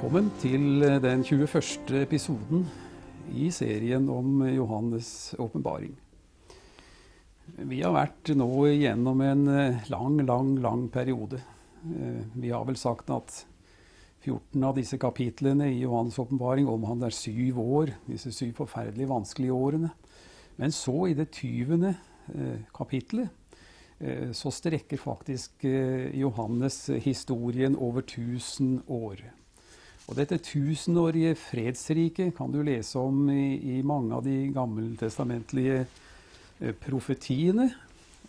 Velkommen til den 21. episoden i serien om Johannes' åpenbaring. Vi har vært nå gjennom en lang, lang, lang periode. Vi har vel sagt at 14 av disse kapitlene i Johannes' åpenbaring omhandler syv år, disse syv forferdelig vanskelige årene. Men så, i det 20. kapitlet, så strekker faktisk Johannes historien over 1000 år. Og dette tusenårige fredsriket kan du lese om i, i mange av de gammeltestamentlige eh, profetiene.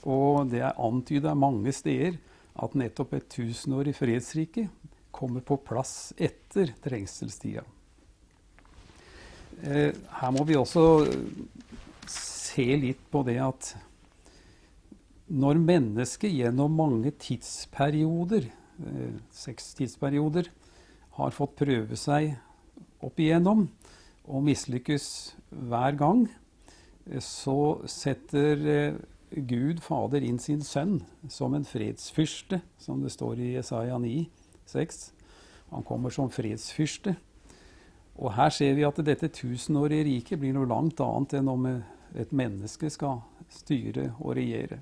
Og det er antyda mange steder at nettopp et tusenårig fredsrike kommer på plass etter trengselstida. Eh, her må vi også se litt på det at når mennesket gjennom mange tidsperioder, eh, seks tidsperioder, har fått prøve seg opp igjennom og mislykkes hver gang, så setter eh, Gud Fader inn sin sønn som en fredsfyrste, som det står i Jesaja 9, 6. Han kommer som fredsfyrste. Og her ser vi at dette tusenårige riket blir noe langt annet enn om et menneske skal styre og regjere.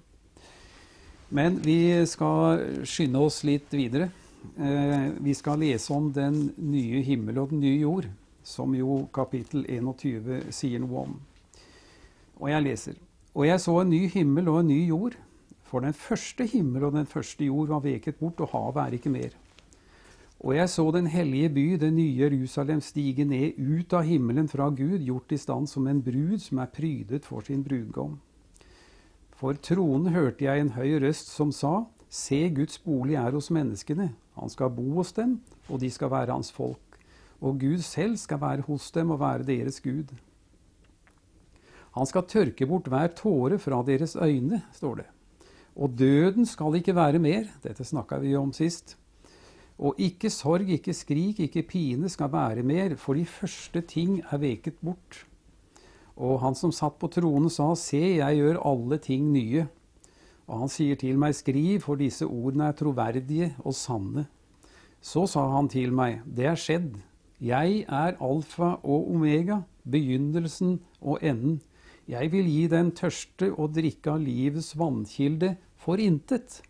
Men vi skal skynde oss litt videre. Eh, vi skal lese om den nye himmel og den nye jord, som jo kapittel 21 sier noe om. Og jeg leser. Og jeg så en ny himmel og en ny jord, for den første himmel og den første jord var veket bort, og havet er ikke mer. Og jeg så den hellige by, det nye Jerusalem, stige ned ut av himmelen fra Gud, gjort i stand som en brud som er prydet for sin brudgom. For tronen hørte jeg en høy røst som sa, Se, Guds bolig er hos menneskene. Han skal bo hos dem, og de skal være hans folk. Og Gud selv skal være hos dem og være deres Gud. Han skal tørke bort hver tåre fra deres øyne, står det. Og døden skal ikke være mer. Dette snakka vi om sist. Og ikke sorg, ikke skrik, ikke pine skal være mer, for de første ting er veket bort. Og han som satt på tronen sa, se, jeg gjør alle ting nye. Og han sier til meg, skriv, for disse ordene er troverdige og sanne. Så sa han til meg, det er skjedd. Jeg er alfa og omega, begynnelsen og enden. Jeg vil gi den tørste å drikke av livets vannkilde for intet.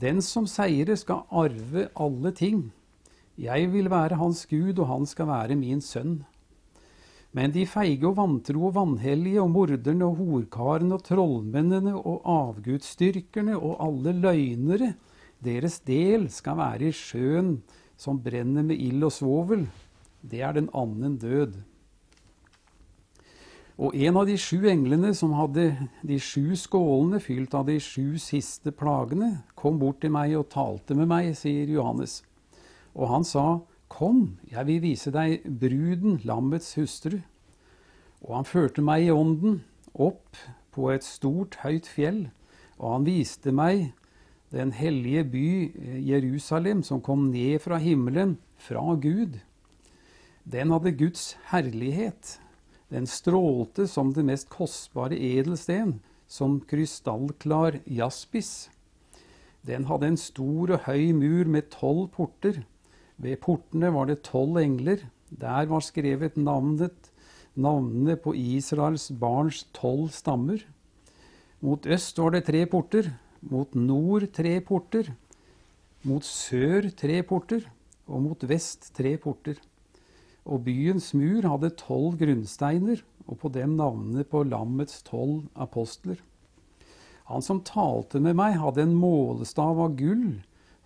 Den som seirer, skal arve alle ting. Jeg vil være hans Gud, og han skal være min sønn. Men de feige og vantro og vanhellige og morderne og horkarene og trollmennene og avgudsdyrkerne og alle løgnere, deres del skal være i sjøen som brenner med ild og svovel. Det er den annen død. Og en av de sju englene som hadde de sju skålene fylt av de sju siste plagene, kom bort til meg og talte med meg, sier Johannes. Og han sa, Kom, jeg vil vise deg bruden, lammets hustru. Og han førte meg i ånden opp på et stort, høyt fjell, og han viste meg den hellige by eh, Jerusalem som kom ned fra himmelen, fra Gud. Den hadde Guds herlighet. Den strålte som det mest kostbare edelsten, som krystallklar jaspis. Den hadde en stor og høy mur med tolv porter. Ved portene var det tolv engler. Der var skrevet navnet, navnene på Israels barns tolv stammer. Mot øst var det tre porter, mot nord tre porter, mot sør tre porter, og mot vest tre porter. Og byens mur hadde tolv grunnsteiner, og på dem navnene på lammets tolv apostler. Han som talte med meg, hadde en målestav av gull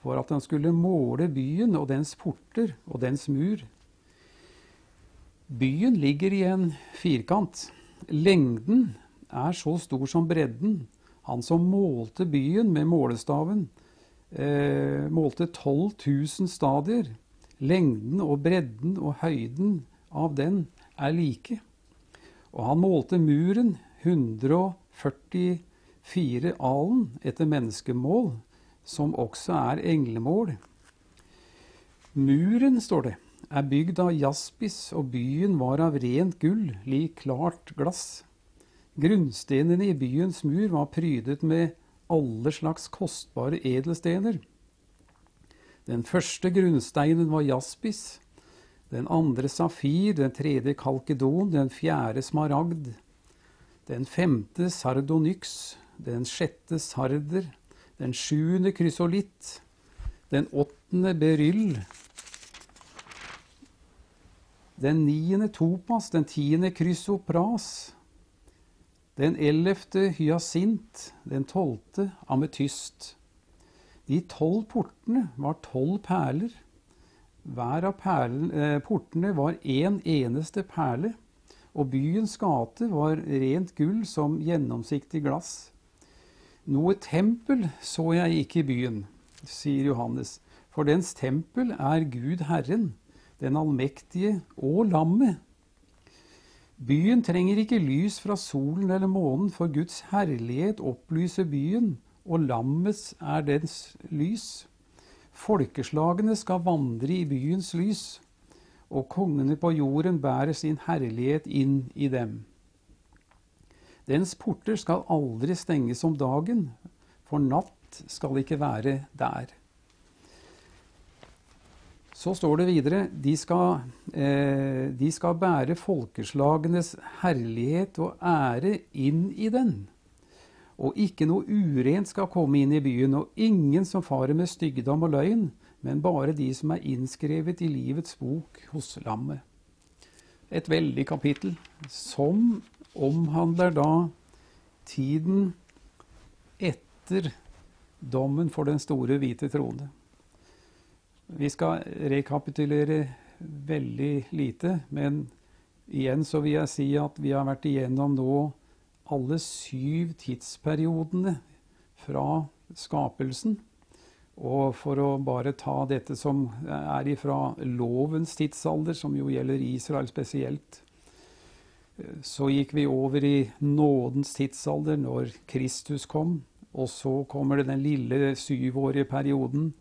for at han skulle måle byen og dens porter og dens mur. Byen ligger i en firkant. Lengden er så stor som bredden. Han som målte byen med målestaven, eh, målte 12 000 stadier. Lengden og bredden og høyden av den er like. Og han målte muren 144 alen etter menneskemål som også er englemål. Muren, står det, er bygd av jaspis, og byen var av rent gull, lik klart glass. Grunnstenene i byens mur var prydet med alle slags kostbare edelstener. Den første grunnsteinen var jaspis, den andre safir, den tredje kalkedon, den fjerde smaragd, den femte sardonyx, den sjette sarder, den sjuende krysolitt, den åttende beryll, den niende topas, den tiende krysopras, den ellevte hyasint, den tolvte ametyst. De tolv portene var tolv perler. Hver av perlen, eh, portene var én en eneste perle, og byens gate var rent gull som gjennomsiktig glass. Noe tempel så jeg ikke i byen, sier Johannes, for dens tempel er Gud Herren, den allmektige og lammet. Byen trenger ikke lys fra solen eller månen, for Guds herlighet opplyser byen, og lammets er dens lys. Folkeslagene skal vandre i byens lys, og kongene på jorden bærer sin herlighet inn i dem. Dens porter skal aldri stenges om dagen, for natt skal ikke være der. Så står det videre de skal, eh, de skal bære folkeslagenes herlighet og ære inn i den. Og ikke noe urent skal komme inn i byen, og ingen som farer med styggedom og løgn, men bare de som er innskrevet i livets bok hos lammet. Et veldig kapittel som omhandler da tiden etter dommen for den store hvite trone. Vi skal rekapitulere veldig lite, men igjen så vil jeg si at vi har vært igjennom nå alle syv tidsperiodene fra skapelsen. Og for å bare ta dette som er ifra lovens tidsalder, som jo gjelder Israel spesielt, så gikk vi over i nådens tidsalder når Kristus kom. Og så kommer det den lille syvårige perioden,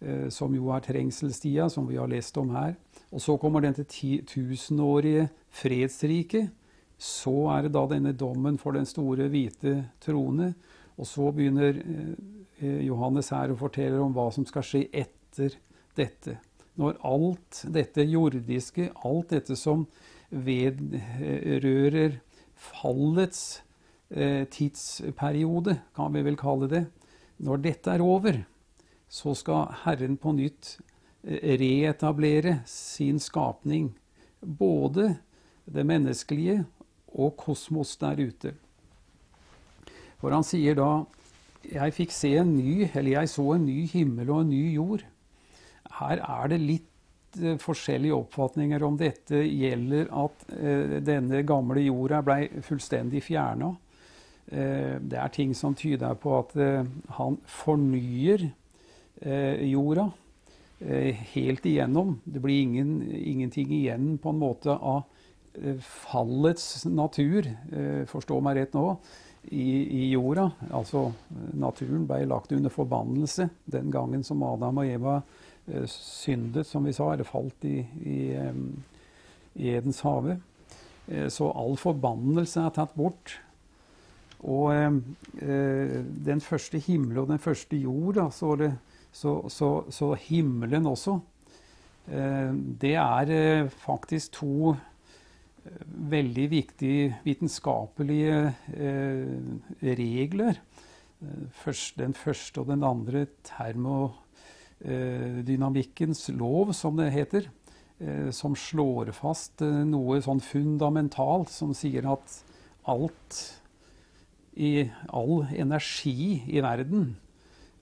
eh, som jo er trengselstida, som vi har lest om her. Og så kommer den til tusenårige fredsriket, så er det da denne dommen for den store, hvite trone. Og så begynner eh, Johannes her å fortelle om hva som skal skje etter dette. Når alt dette jordiske, alt dette som vedrører fallets eh, tidsperiode, kan vi vel kalle det, når dette er over, så skal Herren på nytt eh, reetablere sin skapning. Både det menneskelige og kosmos der ute. For han sier da jeg fikk se en ny, eller jeg så en ny himmel og en ny jord. Her er det litt forskjellige oppfatninger om dette gjelder at uh, denne gamle jorda blei fullstendig fjerna. Eh, det er ting som tyder på at han fornyer jorda helt igjennom. Det blir ingen, ingenting igjen på en måte av Eh, fallets natur, eh, forstå meg rett nå, i, i, jorda. Altså naturen ble lagt under forbannelse den gangen som Adam og Eva eh, syndet, som vi sa, eller falt i, i, i Edens hage. Så all forbannelse er tatt bort. Og eh, den første himmel og den første jord, da, så, det, så, så, så himmelen også, eh, det er eh, faktisk to veldig viktige vitenskapelige eh, regler. Først, den første og den andre termodynamikkens lov, som det heter. Eh, som slår fast eh, noe sånn fundamentalt som sier at alt i all energi i verden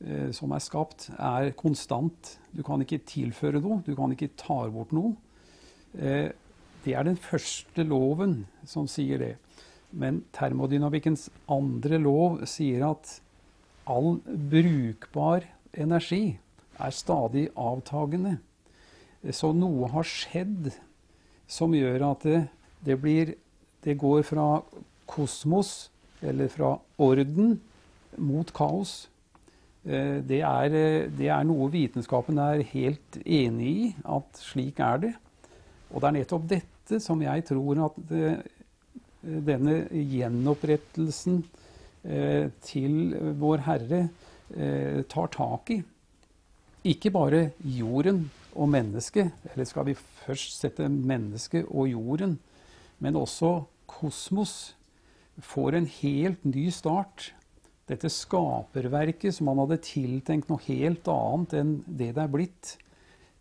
eh, som er skapt, er konstant. Du kan ikke tilføre noe, du kan ikke ta bort noe. Eh, det er den første loven som sier det. Men termodynamikkens andre lov sier at all brukbar energi er stadig avtagende. Så noe har skjedd som gjør at det, det, blir, det går fra kosmos, eller fra orden, mot kaos. Eh, det er, det er, noe vitenskapen er helt enig i, at slik er det. Og det er nettopp dette som jeg tror at det, denne gjenopprettelsen eh, til Vår Herre eh, tar tak i. ikke bare jorden og mennesket, eller skal vi først sette mennesket og jorden, men også kosmos får en helt ny start. Dette skaperverket som han hadde tiltenkt noe helt annet enn det det er blitt.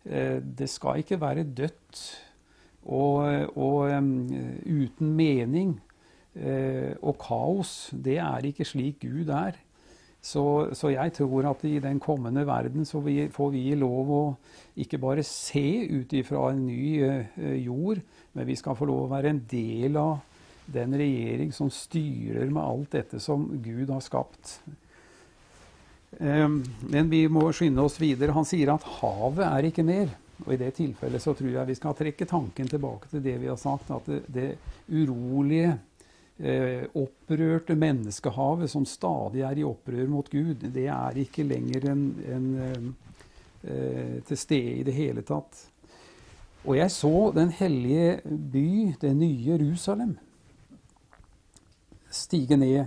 Eh, det skal ikke være dødt og, og uten mening eh, og kaos. Det er ikke slik Gud er. Så, så, jeg tror at i den kommende verden så vi, får vi lov å ikke bare se ut ifra en ny uh, jord, men vi skal få lov å være en del av den regjering som styrer med alt dette som Gud har skapt. Um, men vi må skynde oss videre. Han sier at havet er ikke mer. Og I det tilfellet så tror jeg vi skal trekke tanken tilbake til det vi har sagt, at det, det urolige eh, opprørte menneskehavet som stadig er i opprør mot Gud, det er ikke lenger en, en, eh, til stede i det hele tatt. Og jeg så den hellige by, det nye Jerusalem, stige ned.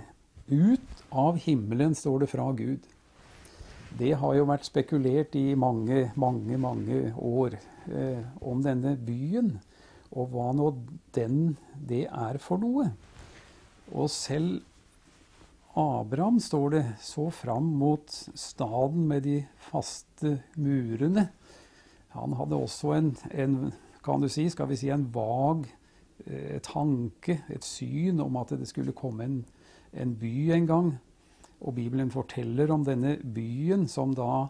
Ut av himmelen, står det fra Gud. Det har jo vært spekulert i mange, mange, mange år eh, om denne byen, og hva nå den det er for noe. Og selv Abraham, står det, så fram mot staden med de faste murene. Han hadde også en, en kan du si, skal vi si, en vag eh, tanke, et syn om at det skulle komme en, en by en gang. Og Bibelen forteller om denne byen som da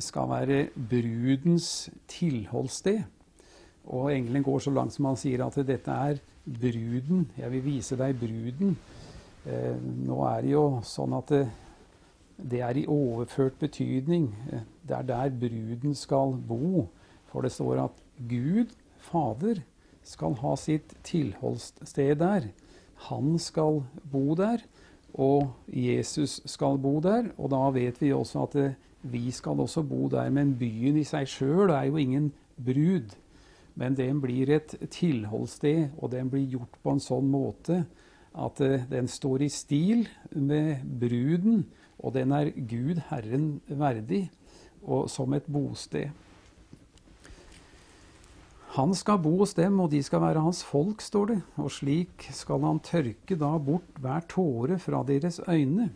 skal være brudens tilholdssted. Og engelen går så langt som han sier at dette er bruden. Jeg vil vise deg bruden. Eh, nå er det jo sånn at det, det, er i overført betydning. Det er der bruden skal bo. For det står at Gud, Fader, skal ha sitt tilholdssted der. Han skal bo der, og Jesus skal bo der. Og da vet vi også at det, vi skal også bo der. Men byen i seg sjøl er jo ingen brud. Men den blir et tilholdssted, og den blir gjort på en sånn måte at uh, den står i stil med bruden, og den er Gud Herren verdig, og som et bosted. Han skal bo hos dem, og de skal være hans folk, står det. Og slik skal han tørke da bort hver tåre fra deres øyne.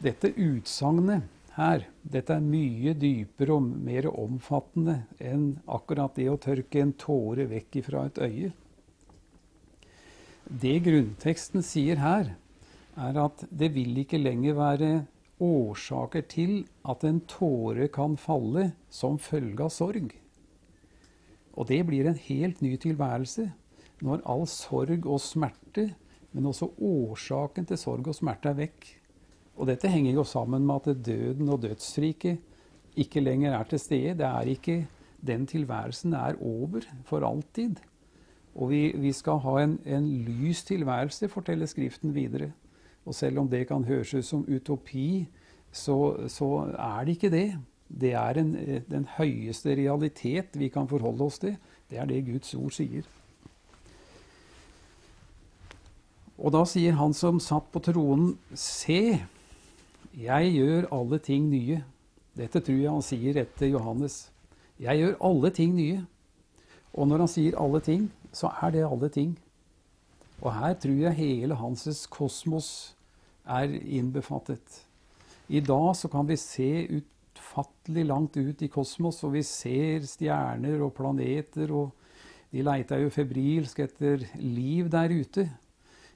Dette utsagnet her. Dette er mye dypere og mer omfattende enn akkurat det å tørke en tåre vekk ifra et øye. Det grunnteksten sier her, er at det vil ikke lenger være årsaker til at en tåre kan falle som følge av sorg. Og det blir en helt ny tilværelse når all sorg og smerte, men også årsaken til sorg og smerte er vekk. Og dette henger jo sammen med at døden og dødsriket ikke lenger er til stede. Det er ikke Den tilværelsen er over for alltid. Og vi, vi skal ha en, en, lys tilværelse, forteller Skriften videre. Og selv om det kan høres ut som utopi, så, så er det ikke det. Det er en, den høyeste realitet vi kan forholde oss til. Det er det Guds ord sier. Og da sier han som satt på tronen, se, jeg gjør alle ting nye. Dette tror jeg han sier etter Johannes. Jeg gjør alle ting nye. Og når han sier alle ting, så er det alle ting. Og her tror jeg hele hans kosmos er innbefattet. I dag så kan vi se utfattelig langt ut i kosmos, og vi ser stjerner og planeter, og de leiter jo febrilsk etter liv der ute.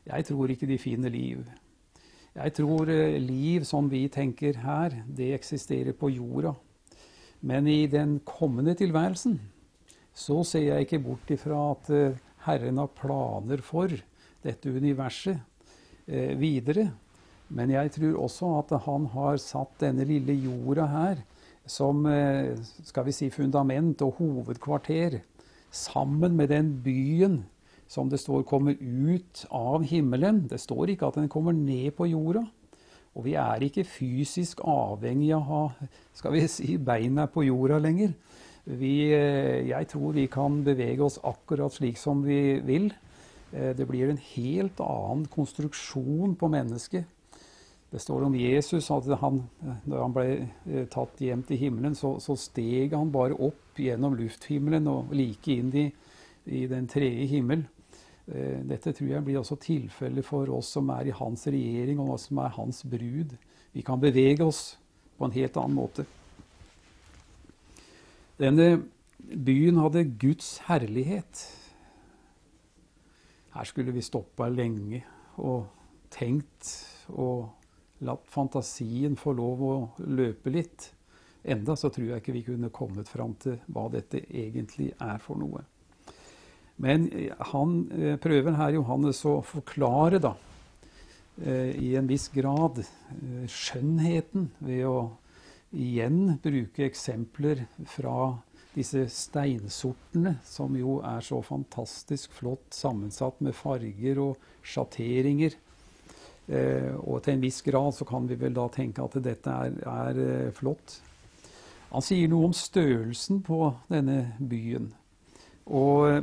Jeg tror ikke de finner liv. Jeg tror eh, liv som vi tenker her, det eksisterer på jorda. Men i den kommende tilværelsen så ser jeg ikke bort ifra at eh, Herren har planer for dette universet eh, videre. Men jeg tror også at han har satt denne lille jorda her som eh, skal vi si, fundament og hovedkvarter, sammen med den byen som det står kommer ut av himmelen. Det står ikke at den kommer ned på jorda. Og vi er ikke fysisk avhengig av å ha skal vi si, beina på jorda lenger. Vi, eh, jeg tror vi kan bevege oss akkurat slik som vi vil. Eh, det blir en helt annen konstruksjon på mennesket. Det står om Jesus at han, da han ble eh, tatt hjem til himmelen, så, så, steg han bare opp gjennom lufthimmelen og like inn i, i den tredje himmel. Eh, dette tror jeg blir også tilfellet for oss som er i hans regjering, og som er hans brud. Vi kan bevege oss på en helt annen måte. Denne byen hadde Guds herlighet. Her skulle vi stoppa lenge og tenkt og latt fantasien få lov å løpe litt. Enda så tror jeg ikke vi kunne kommet fram til hva dette egentlig er for noe. Men han eh, prøver her Johannes å forklare, da, eh, i en viss grad, eh, skjønnheten ved å igjen bruke eksempler fra disse steinsortene, som jo er så fantastisk flott sammensatt med farger og sjatteringer. Eh, og til en viss grad så kan vi vel da tenke at dette er, er eh, flott. Han sier noe om størrelsen på denne byen. Og eh,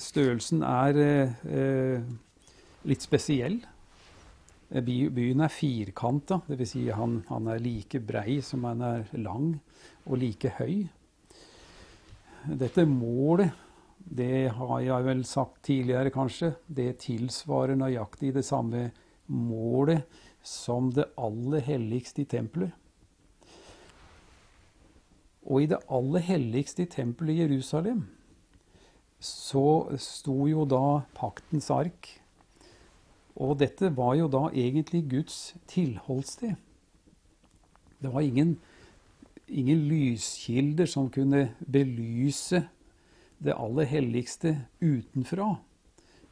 størrelsen er eh, litt spesiell. Byen er firkanta, dvs. Si han, han er like brei som han er lang, og like høy. Dette målet, det har jeg vel sagt tidligere kanskje, det tilsvarer nøyaktig det samme målet som det aller helligste i tempelet. Og i det aller helligste i tempelet i Jerusalem så sto jo da paktens ark. Og dette var jo da egentlig Guds tilholdssted. Det var ingen, ingen lyskilder som kunne belyse det aller helligste utenfra.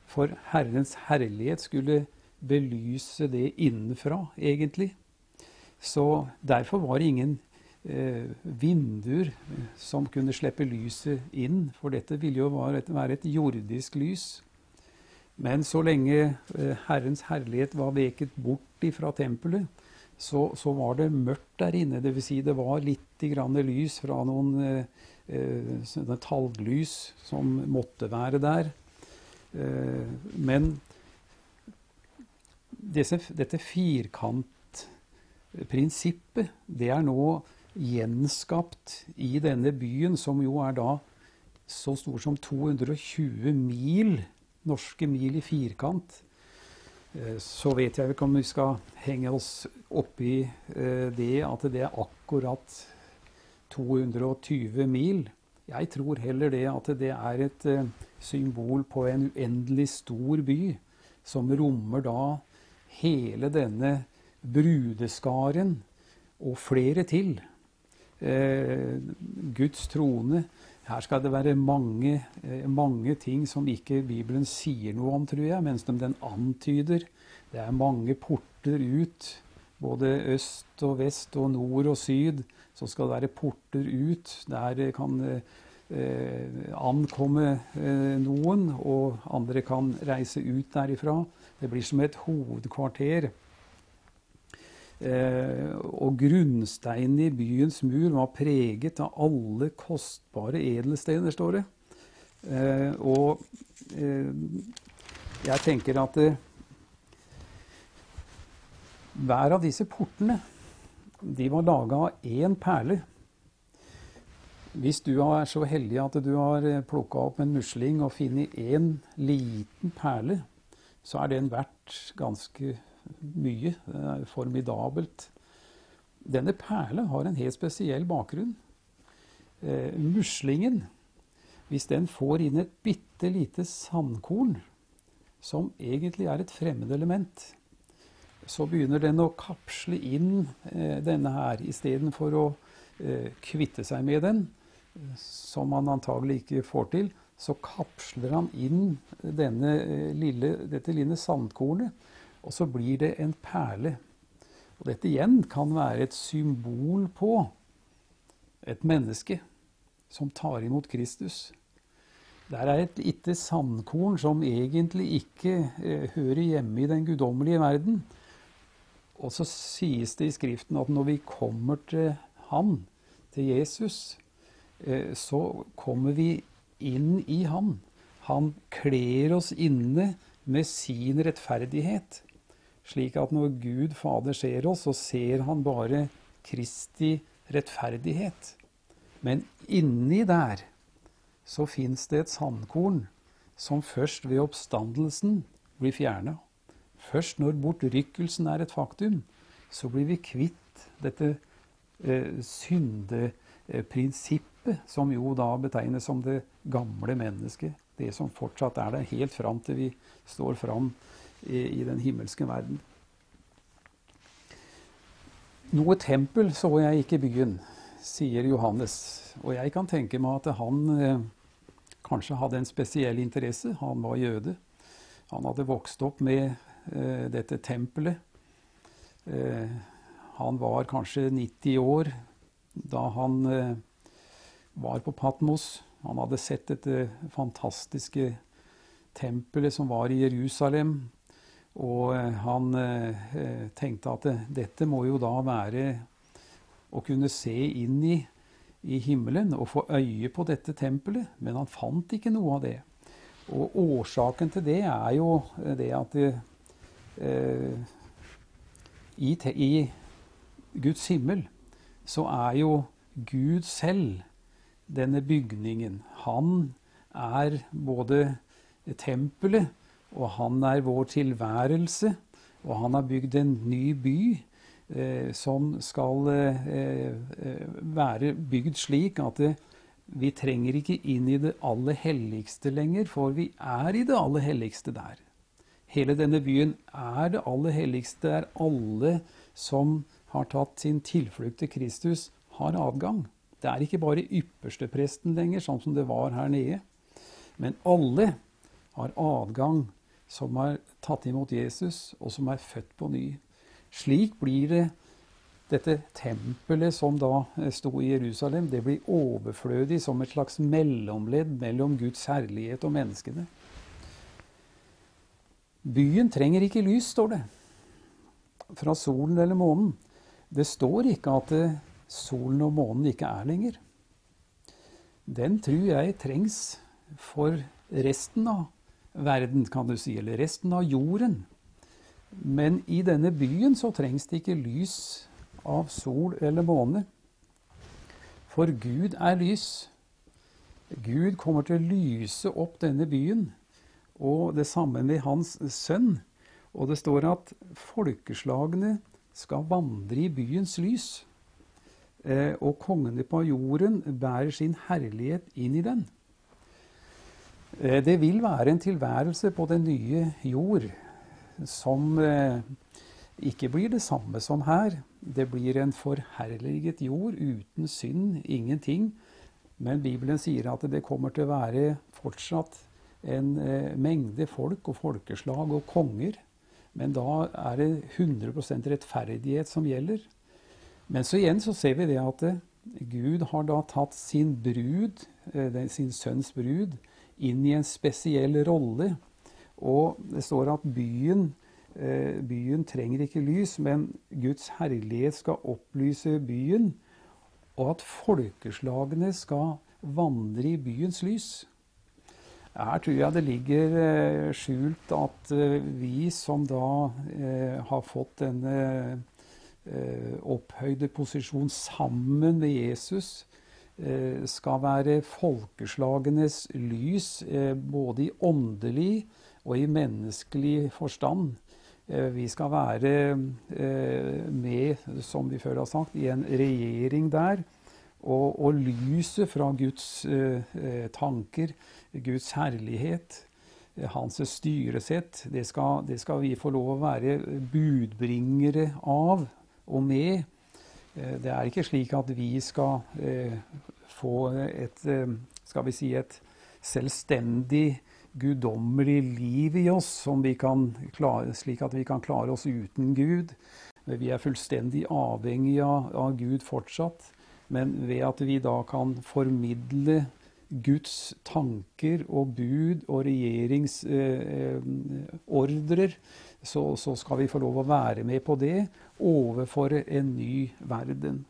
For Herrens herlighet skulle belyse det innenfra, egentlig. Så derfor var det ingen vinduer som kunne slippe lyset inn, for dette ville jo være et, være et jordisk lys. Men så lenge eh, Herrens herlighet var veket bort fra tempelet, så, så, var det mørkt der inne. Dvs. Si det var litt lys fra noen eh, eh talglys som måtte være der. Eh, men disse, dette firkantprinsippet, det er nå gjenskapt i denne byen, som jo er da så stor som 220 mil, norske mil i firkant. Eh, så vet jeg ikke om vi skal henge oss oppi i det at det er akkurat 220 mil. Jeg tror heller det at det er et eh, symbol på en uendelig stor by, som rommer da hele denne brudeskaren og flere til. Eh, Guds trone. Her skal det være mange, eh, mange, ting som ikke Bibelen sier noe om, tror jeg, mens den antyder. Det er mange porter ut. Både øst og vest og nord og syd. Så skal det være porter ut. Der kan eh, ankomme eh, noen, og andre kan reise ut derifra. Det blir som et hovedkvarter. Eh, og grunnsteinen i byens mur var preget av alle kostbare edelstener, står det. Eh, og eh, jeg tenker at hver av disse portene de var laga av én perle. Hvis du er så heldig at du har plukka opp en musling og funnet én liten perle, så er den verdt ganske mye. Det er formidabelt. Denne perle har en helt spesiell bakgrunn. Eh, muslingen, hvis den får inn et bitte lite sandkorn, som egentlig er et fremmedelement, så begynner den å kapsle inn eh, denne her istedenfor å eh, kvitte seg med den, som man antagelig ikke får til så kapsler han inn denne eh, lille, dette lille sandkornet, og så blir det en perle. Og dette igjen kan være et symbol på et menneske som tar imot Kristus. Der er et lite sandkorn som egentlig ikke eh, hører hjemme i den guddommelige verden. Og så sies det i Skriften at når vi kommer til Han, til Jesus, eh, så kommer vi inn i Han. Han kler oss inne med sin rettferdighet, Slik at når Gud Fader ser oss, så ser han bare Kristi rettferdighet. Men inni der så fins det et sandkorn som først ved oppstandelsen blir fjerna. Først når bortrykkelsen er et faktum, så blir vi kvitt dette eh, syndeprinsippet, som jo da betegnes som det gamle mennesket. Det som fortsatt er der helt fram til vi står fram i, i den himmelske verden. Noe tempel så jeg ikke i byen, sier Johannes. Og jeg kan tenke meg at han eh, kanskje hadde en spesiell interesse. Han var jøde. Han hadde vokst opp med eh, dette tempelet. Eh, han var kanskje 90 år da han eh, var på Patmos. Han hadde sett dette fantastiske tempelet som var i Jerusalem. Og eh, han eh, tenkte at dette må jo da være å kunne se inn i, i himmelen og få øye på dette tempelet, men han fant ikke noe av det. Og årsaken til det er jo det at eh, i, i, Guds himmel så er jo Gud selv denne bygningen. Han er både tempelet og han er vår tilværelse, og han har bygd en ny by eh, som skal eh, eh, være bygd slik at det, vi trenger ikke inn i det aller helligste lenger, for vi er i det aller helligste der. Hele denne byen er det aller helligste, der alle som har tatt sin tilflukt til Kristus, har adgang. Det er ikke bare ypperstepresten lenger, sånn som det var her nede. Men alle har adgang som har tatt imot Jesus, og som er født på ny. Slik blir det dette tempelet som da eh, sto i Jerusalem, det blir overflødig som et slags mellomledd mellom Guds herlighet og menneskene. Byen trenger ikke lys, står det, fra solen eller månen. Det står ikke at eh, solen og månen ikke er lenger. Den tror jeg trengs for resten av verden, kan du si, eller resten av jorden. Men i denne byen så trengs det ikke lys av sol eller måne. For Gud er lys. Gud kommer til å lyse opp denne byen, og det samme med hans sønn. Og det står at folkeslagene skal vandre i byens lys. Eh, og kongene på jorden bærer sin herlighet inn i den. Eh, det vil være en tilværelse på den nye jord som eh, ikke blir det samme som her. Det blir en forherliget jord uten synd, ingenting. Men Bibelen sier at det kommer til å være fortsatt en eh, mengde folk og folkeslag og konger. Men da er det 100% rettferdighet som gjelder. Men så igjen så ser vi det at Gud har da tatt sin brud, sin sønns brud, inn i en spesiell rolle. Og det står at byen, eh, byen trenger ikke lys, men Guds herlighet skal opplyse byen. Og at folkeslagene skal vandre i byens lys. Her tror jeg det ligger eh, skjult at eh, vi som da har fått denne opphøyde posisjon sammen med Jesus, skal være folkeslagenes lys eh, både i åndelig og i menneskelig forstand. Eh, vi skal være med, som vi før har sagt, i en regjering der. Og, og lyset fra Guds tanker, Guds herlighet, hans styresett, det skal, det skal vi få lov å være budbringere av og med. Eh, det er ikke slik at vi skal eh, få et, eh, skal vi si, et selvstendig, guddommelig liv i oss, klare, slik at vi kan klare oss uten Gud. Vi er fullstendig avhengig av, av Gud fortsatt. Men ved at vi da kan formidle Guds tanker og bud og regjeringsordrer, eh, så, så, skal vi få lov å være med på det overfor en ny verden.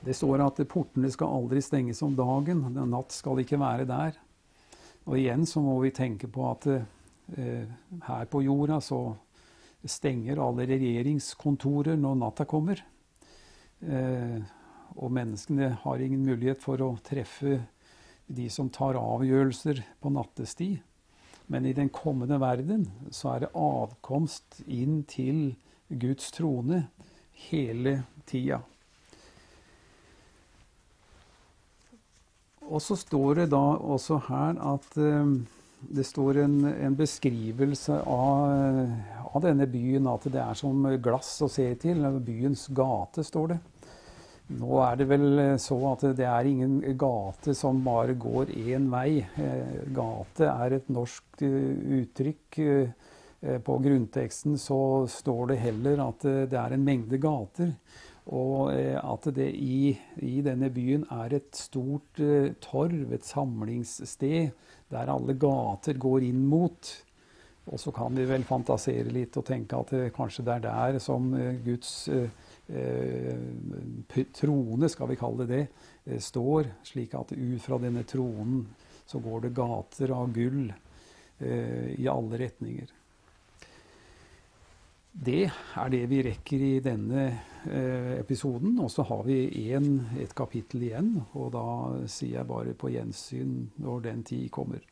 Det står at portene skal aldri stenges om dagen. Natt skal ikke være der. Og igjen så må vi tenke på at eh, her på jorda så stenger alle regjeringskontorer når natta kommer. Og menneskene har ingen mulighet for å treffe de som tar avgjørelser på nattestid. Men i den kommende verden så er det adkomst inn til Guds trone hele tida. Og så står det da også her at uh, det står en, en beskrivelse av, av, denne byen, at det er som glass å se til. Byens gate, står det. Nå er det vel så at det er ingen gate som bare går én vei. Eh, gate er et norsk uh, uttrykk. På grunnteksten så står det heller at det er en mengde gater. Og at det i, i, denne byen er et stort torv, et samlingssted, der alle gater går inn mot. Og så kan vi vel fantasere litt og tenke at kanskje det er der som Guds Guds trone, skal vi kalle det det, står. Slik at ut fra denne tronen så går det gater av gull i alle retninger. Det er det vi rekker i denne eh, episoden. Og så har vi en, et kapittel igjen, og da sier jeg bare på gjensyn når den tid kommer.